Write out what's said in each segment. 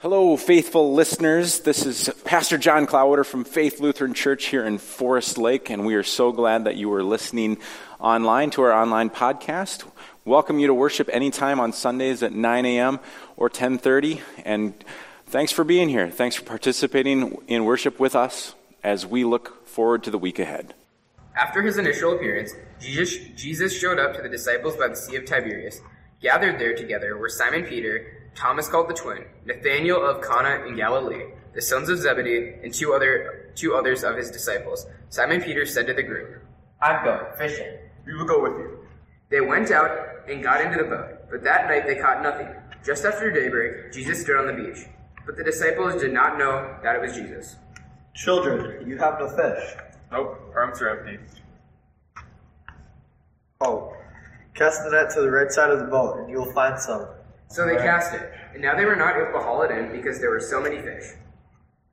Hello, faithful listeners. This is Pastor John Cloudwater from Faith Lutheran Church here in Forest Lake, and we are so glad that you are listening online to our online podcast. Welcome you to worship anytime on Sundays at 9 a.m. or 10:30, and thanks for being here. Thanks for participating in worship with us as we look forward to the week ahead. After his initial appearance, Jesus, Jesus showed up to the disciples by the Sea of Tiberias. Gathered there together were Simon Peter Thomas called the twin, Nathanael of Cana in Galilee, the sons of Zebedee, and two other two others of his disciples. Simon Peter said to the group, I'm going fishing. We will go with you. They went out and got into the boat, but that night they caught nothing. Just after daybreak, Jesus stood on the beach. But the disciples did not know that it was Jesus. Children, you have no fish. Nope, our arms are empty. Oh, cast the net to the right side of the boat, and you will find some. So they cast it, and now they were not able to haul it in because there were so many fish.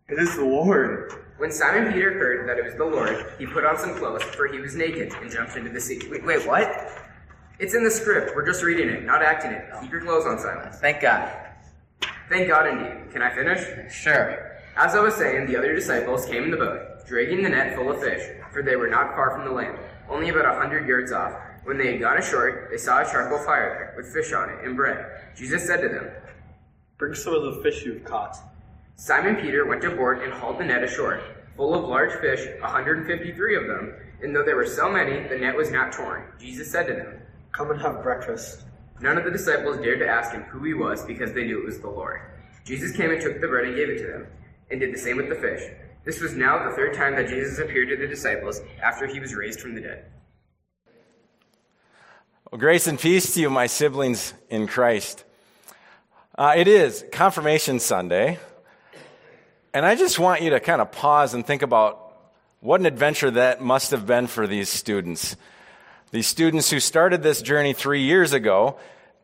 It is the Lord. When Simon Peter heard that it was the Lord, he put on some clothes, for he was naked, and jumped into the sea. Wait, wait, what? It's in the script. We're just reading it, not acting it. Keep your clothes on, Simon. Thank God. Thank God indeed. Can I finish? Sure. As I was saying, the other disciples came in the boat, dragging the net full of fish, for they were not far from the land, only about a hundred yards off. When they had gone ashore, they saw a charcoal fire there, with fish on it and bread. Jesus said to them, Bring some of the fish you have caught. Simon Peter went aboard and hauled the net ashore, full of large fish, a 153 of them. And though there were so many, the net was not torn. Jesus said to them, Come and have breakfast. None of the disciples dared to ask him who he was because they knew it was the Lord. Jesus came and took the bread and gave it to them, and did the same with the fish. This was now the third time that Jesus appeared to the disciples after he was raised from the dead. Well, grace and peace to you, my siblings in Christ. Uh, it is Confirmation Sunday, and I just want you to kind of pause and think about what an adventure that must have been for these students. These students who started this journey three years ago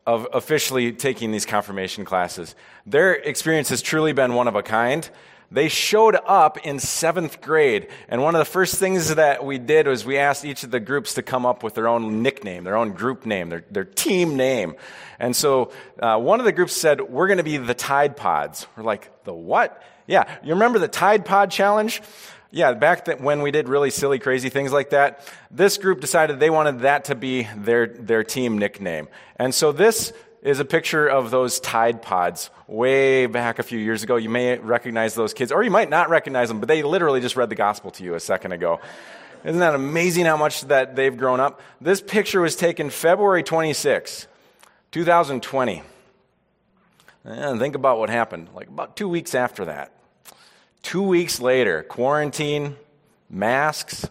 of officially taking these confirmation classes. Their experience has truly been one of a kind. They showed up in seventh grade, and one of the first things that we did was we asked each of the groups to come up with their own nickname, their own group name, their, their team name. And so uh, one of the groups said, We're going to be the Tide Pods. We're like, The what? Yeah, you remember the Tide Pod Challenge? Yeah, back when we did really silly, crazy things like that, this group decided they wanted that to be their, their team nickname. And so this is a picture of those Tide Pods way back a few years ago. You may recognize those kids, or you might not recognize them, but they literally just read the gospel to you a second ago. Isn't that amazing how much that they've grown up? This picture was taken February 26, 2020. And think about what happened, like about two weeks after that. Two weeks later, quarantine, masks,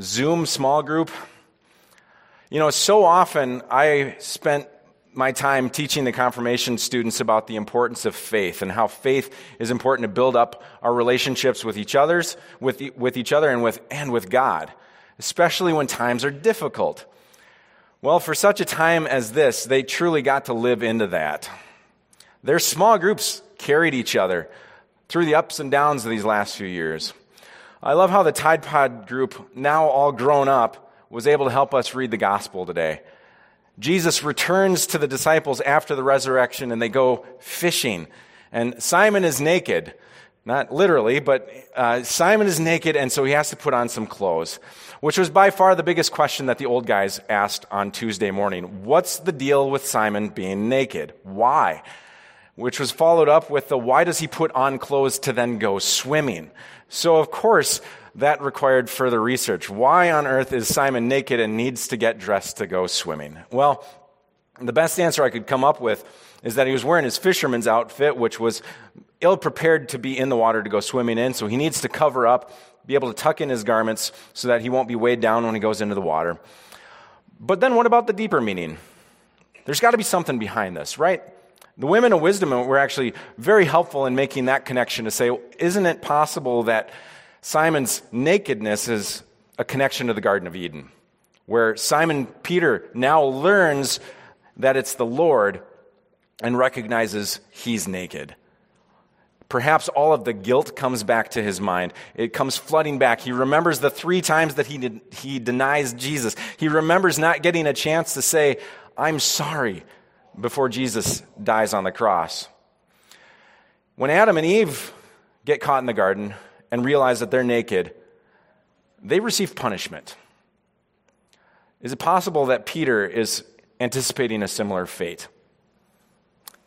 Zoom small group. You know, so often I spent my time teaching the confirmation students about the importance of faith and how faith is important to build up our relationships with each others, with, with each other and with, and with God, especially when times are difficult. Well, for such a time as this, they truly got to live into that. Their small groups carried each other through the ups and downs of these last few years. I love how the Tide Pod group, now all grown up, was able to help us read the gospel today Jesus returns to the disciples after the resurrection and they go fishing. And Simon is naked. Not literally, but uh, Simon is naked, and so he has to put on some clothes, which was by far the biggest question that the old guys asked on Tuesday morning. What's the deal with Simon being naked? Why? Which was followed up with the why does he put on clothes to then go swimming? So, of course, that required further research. Why on earth is Simon naked and needs to get dressed to go swimming? Well, the best answer I could come up with is that he was wearing his fisherman's outfit, which was ill prepared to be in the water to go swimming in, so he needs to cover up, be able to tuck in his garments so that he won't be weighed down when he goes into the water. But then what about the deeper meaning? There's got to be something behind this, right? The women of wisdom were actually very helpful in making that connection to say, isn't it possible that Simon's nakedness is a connection to the Garden of Eden, where Simon Peter now learns that it's the Lord and recognizes he's naked. Perhaps all of the guilt comes back to his mind. It comes flooding back. He remembers the three times that he, did, he denies Jesus. He remembers not getting a chance to say, I'm sorry, before Jesus dies on the cross. When Adam and Eve get caught in the garden and realize that they're naked, they receive punishment. Is it possible that Peter is anticipating a similar fate?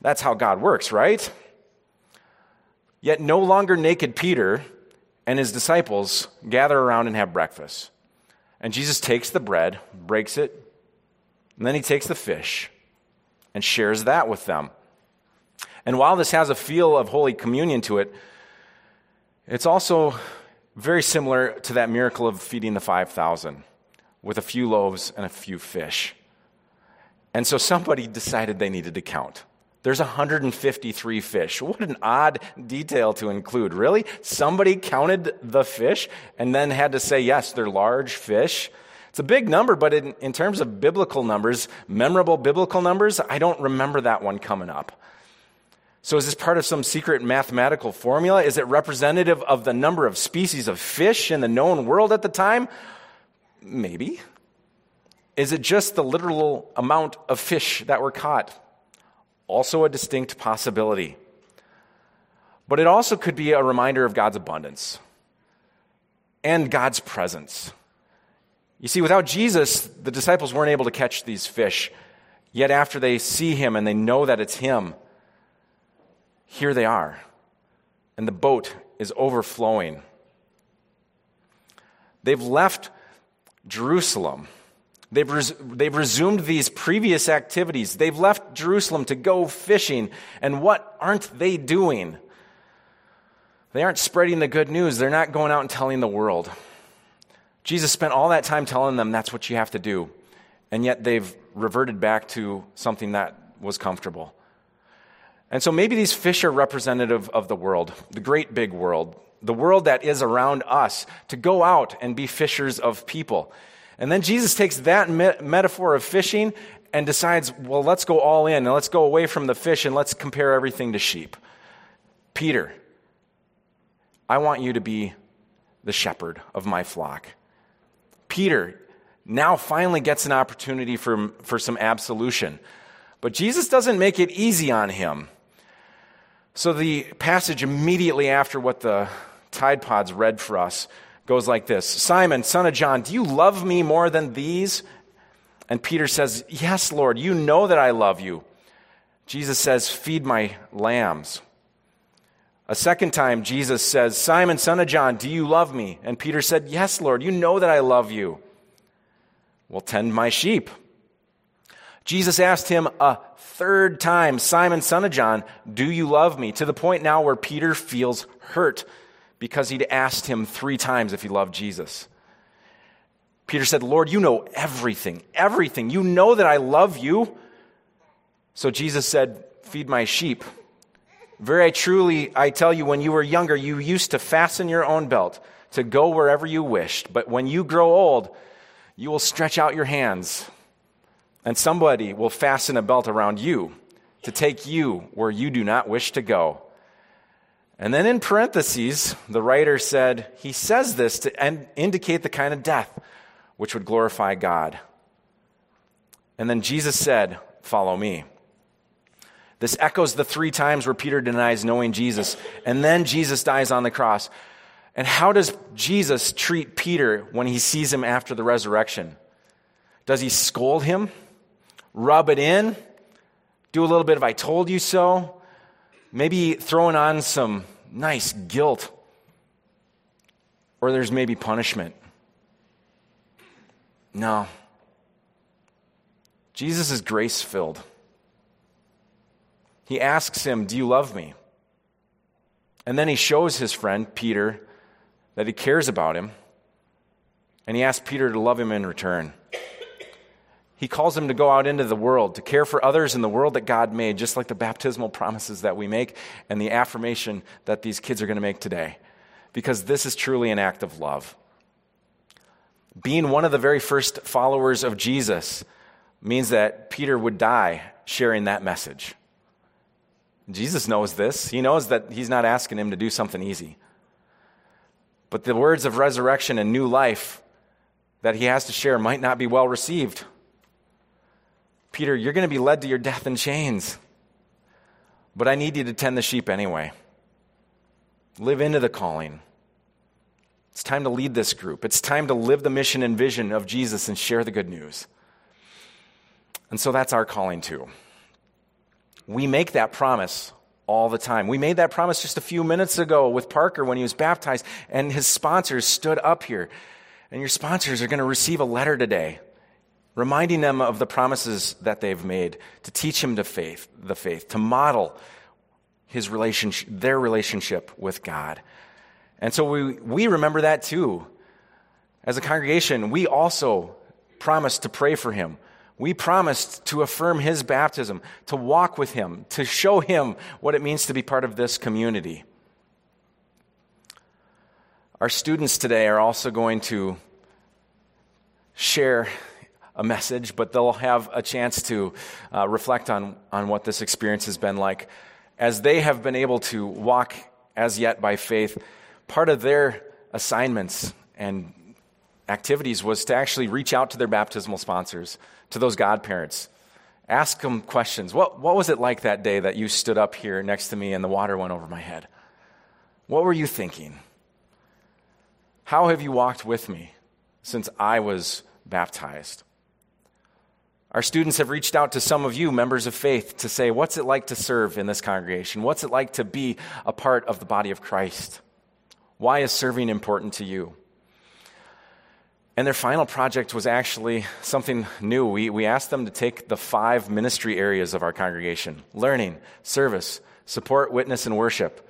That's how God works, right? Yet no longer naked Peter and his disciples gather around and have breakfast. And Jesus takes the bread, breaks it, and then he takes the fish and shares that with them. And while this has a feel of Holy Communion to it, it's also very similar to that miracle of feeding the 5,000 with a few loaves and a few fish. And so somebody decided they needed to count. There's 153 fish. What an odd detail to include. Really? Somebody counted the fish and then had to say, yes, they're large fish. It's a big number, but in, in terms of biblical numbers, memorable biblical numbers, I don't remember that one coming up. So, is this part of some secret mathematical formula? Is it representative of the number of species of fish in the known world at the time? Maybe. Is it just the literal amount of fish that were caught? Also, a distinct possibility. But it also could be a reminder of God's abundance and God's presence. You see, without Jesus, the disciples weren't able to catch these fish. Yet, after they see him and they know that it's him, here they are. And the boat is overflowing. They've left Jerusalem. They've, res- they've resumed these previous activities. They've left Jerusalem to go fishing. And what aren't they doing? They aren't spreading the good news. They're not going out and telling the world. Jesus spent all that time telling them that's what you have to do. And yet they've reverted back to something that was comfortable. And so maybe these fish are representative of the world, the great big world, the world that is around us, to go out and be fishers of people. And then Jesus takes that me- metaphor of fishing and decides, well, let's go all in and let's go away from the fish and let's compare everything to sheep. Peter, I want you to be the shepherd of my flock. Peter now finally gets an opportunity for, for some absolution. But Jesus doesn't make it easy on him. So the passage immediately after what the Tide Pods read for us goes like this Simon, son of John, do you love me more than these? And Peter says, Yes, Lord, you know that I love you. Jesus says, Feed my lambs. A second time, Jesus says, Simon, son of John, do you love me? And Peter said, Yes, Lord, you know that I love you. Well, tend my sheep. Jesus asked him a third time, Simon, son of John, do you love me? To the point now where Peter feels hurt because he'd asked him three times if he loved Jesus. Peter said, Lord, you know everything, everything. You know that I love you. So Jesus said, Feed my sheep. Very truly, I tell you, when you were younger, you used to fasten your own belt to go wherever you wished. But when you grow old, you will stretch out your hands and somebody will fasten a belt around you to take you where you do not wish to go. And then in parentheses, the writer said, he says this to indicate the kind of death which would glorify God. And then Jesus said, Follow me. This echoes the three times where Peter denies knowing Jesus, and then Jesus dies on the cross. And how does Jesus treat Peter when he sees him after the resurrection? Does he scold him? Rub it in, do a little bit of I told you so, maybe throwing on some nice guilt, or there's maybe punishment. No. Jesus is grace filled. He asks him, Do you love me? And then he shows his friend, Peter, that he cares about him. And he asks Peter to love him in return. He calls him to go out into the world, to care for others in the world that God made, just like the baptismal promises that we make and the affirmation that these kids are going to make today. Because this is truly an act of love. Being one of the very first followers of Jesus means that Peter would die sharing that message. Jesus knows this. He knows that he's not asking him to do something easy. But the words of resurrection and new life that he has to share might not be well received. Peter, you're going to be led to your death in chains. But I need you to tend the sheep anyway. live into the calling. It's time to lead this group. It's time to live the mission and vision of Jesus and share the good news. And so that's our calling too. We make that promise all the time. We made that promise just a few minutes ago with Parker when he was baptized, and his sponsors stood up here. And your sponsors are going to receive a letter today reminding them of the promises that they've made to teach him to faith, the faith, to model his relationship, their relationship with God. And so we, we remember that too. As a congregation, we also promised to pray for him. We promised to affirm his baptism, to walk with him, to show him what it means to be part of this community. Our students today are also going to share a message, but they'll have a chance to uh, reflect on, on what this experience has been like. As they have been able to walk as yet by faith, part of their assignments and activities was to actually reach out to their baptismal sponsors, to those godparents. Ask them questions. What, what was it like that day that you stood up here next to me and the water went over my head? What were you thinking? How have you walked with me since I was baptized? Our students have reached out to some of you, members of faith, to say, What's it like to serve in this congregation? What's it like to be a part of the body of Christ? Why is serving important to you? And their final project was actually something new. We, we asked them to take the five ministry areas of our congregation learning, service, support, witness, and worship.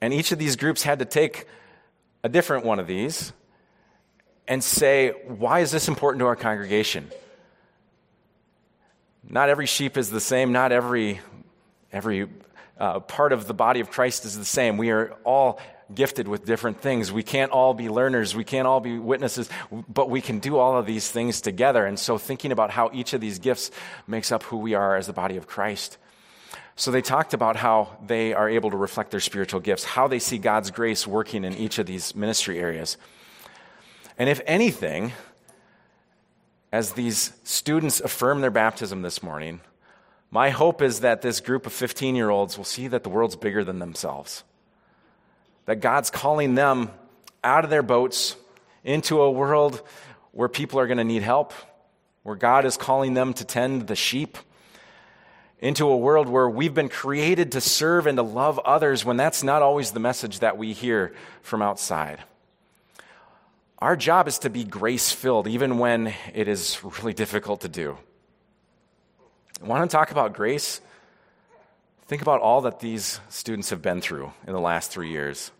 And each of these groups had to take a different one of these and say, why is this important to our congregation? Not every sheep is the same. Not every, every uh, part of the body of Christ is the same. We are all gifted with different things. We can't all be learners. We can't all be witnesses, but we can do all of these things together. And so, thinking about how each of these gifts makes up who we are as the body of Christ. So, they talked about how they are able to reflect their spiritual gifts, how they see God's grace working in each of these ministry areas. And if anything, as these students affirm their baptism this morning, my hope is that this group of 15 year olds will see that the world's bigger than themselves. That God's calling them out of their boats into a world where people are going to need help, where God is calling them to tend the sheep, into a world where we've been created to serve and to love others when that's not always the message that we hear from outside. Our job is to be grace filled, even when it is really difficult to do. I want to talk about grace? Think about all that these students have been through in the last three years.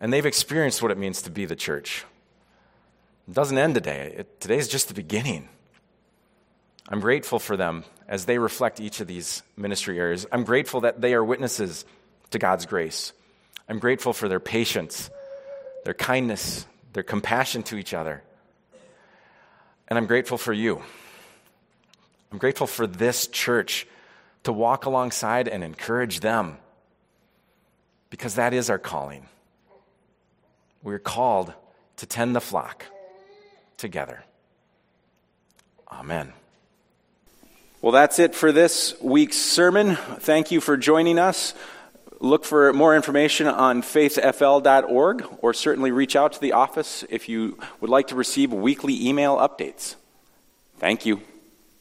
And they've experienced what it means to be the church. It doesn't end today, it, today is just the beginning. I'm grateful for them as they reflect each of these ministry areas. I'm grateful that they are witnesses to God's grace. I'm grateful for their patience their kindness, their compassion to each other. And I'm grateful for you. I'm grateful for this church to walk alongside and encourage them because that is our calling. We're called to tend the flock together. Amen. Well, that's it for this week's sermon. Thank you for joining us. Look for more information on faithfl.org or certainly reach out to the office if you would like to receive weekly email updates. Thank you.